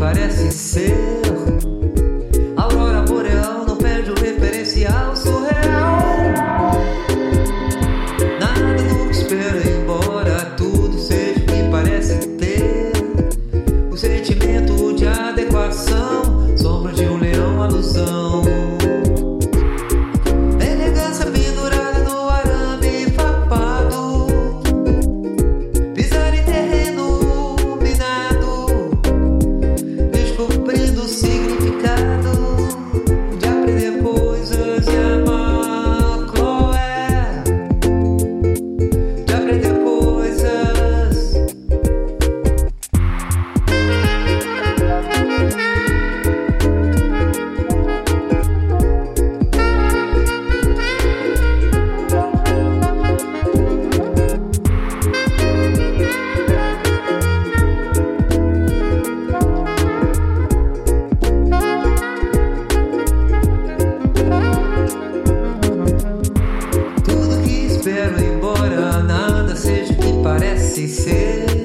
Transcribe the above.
parece ser. agora nada seja o que parece ser.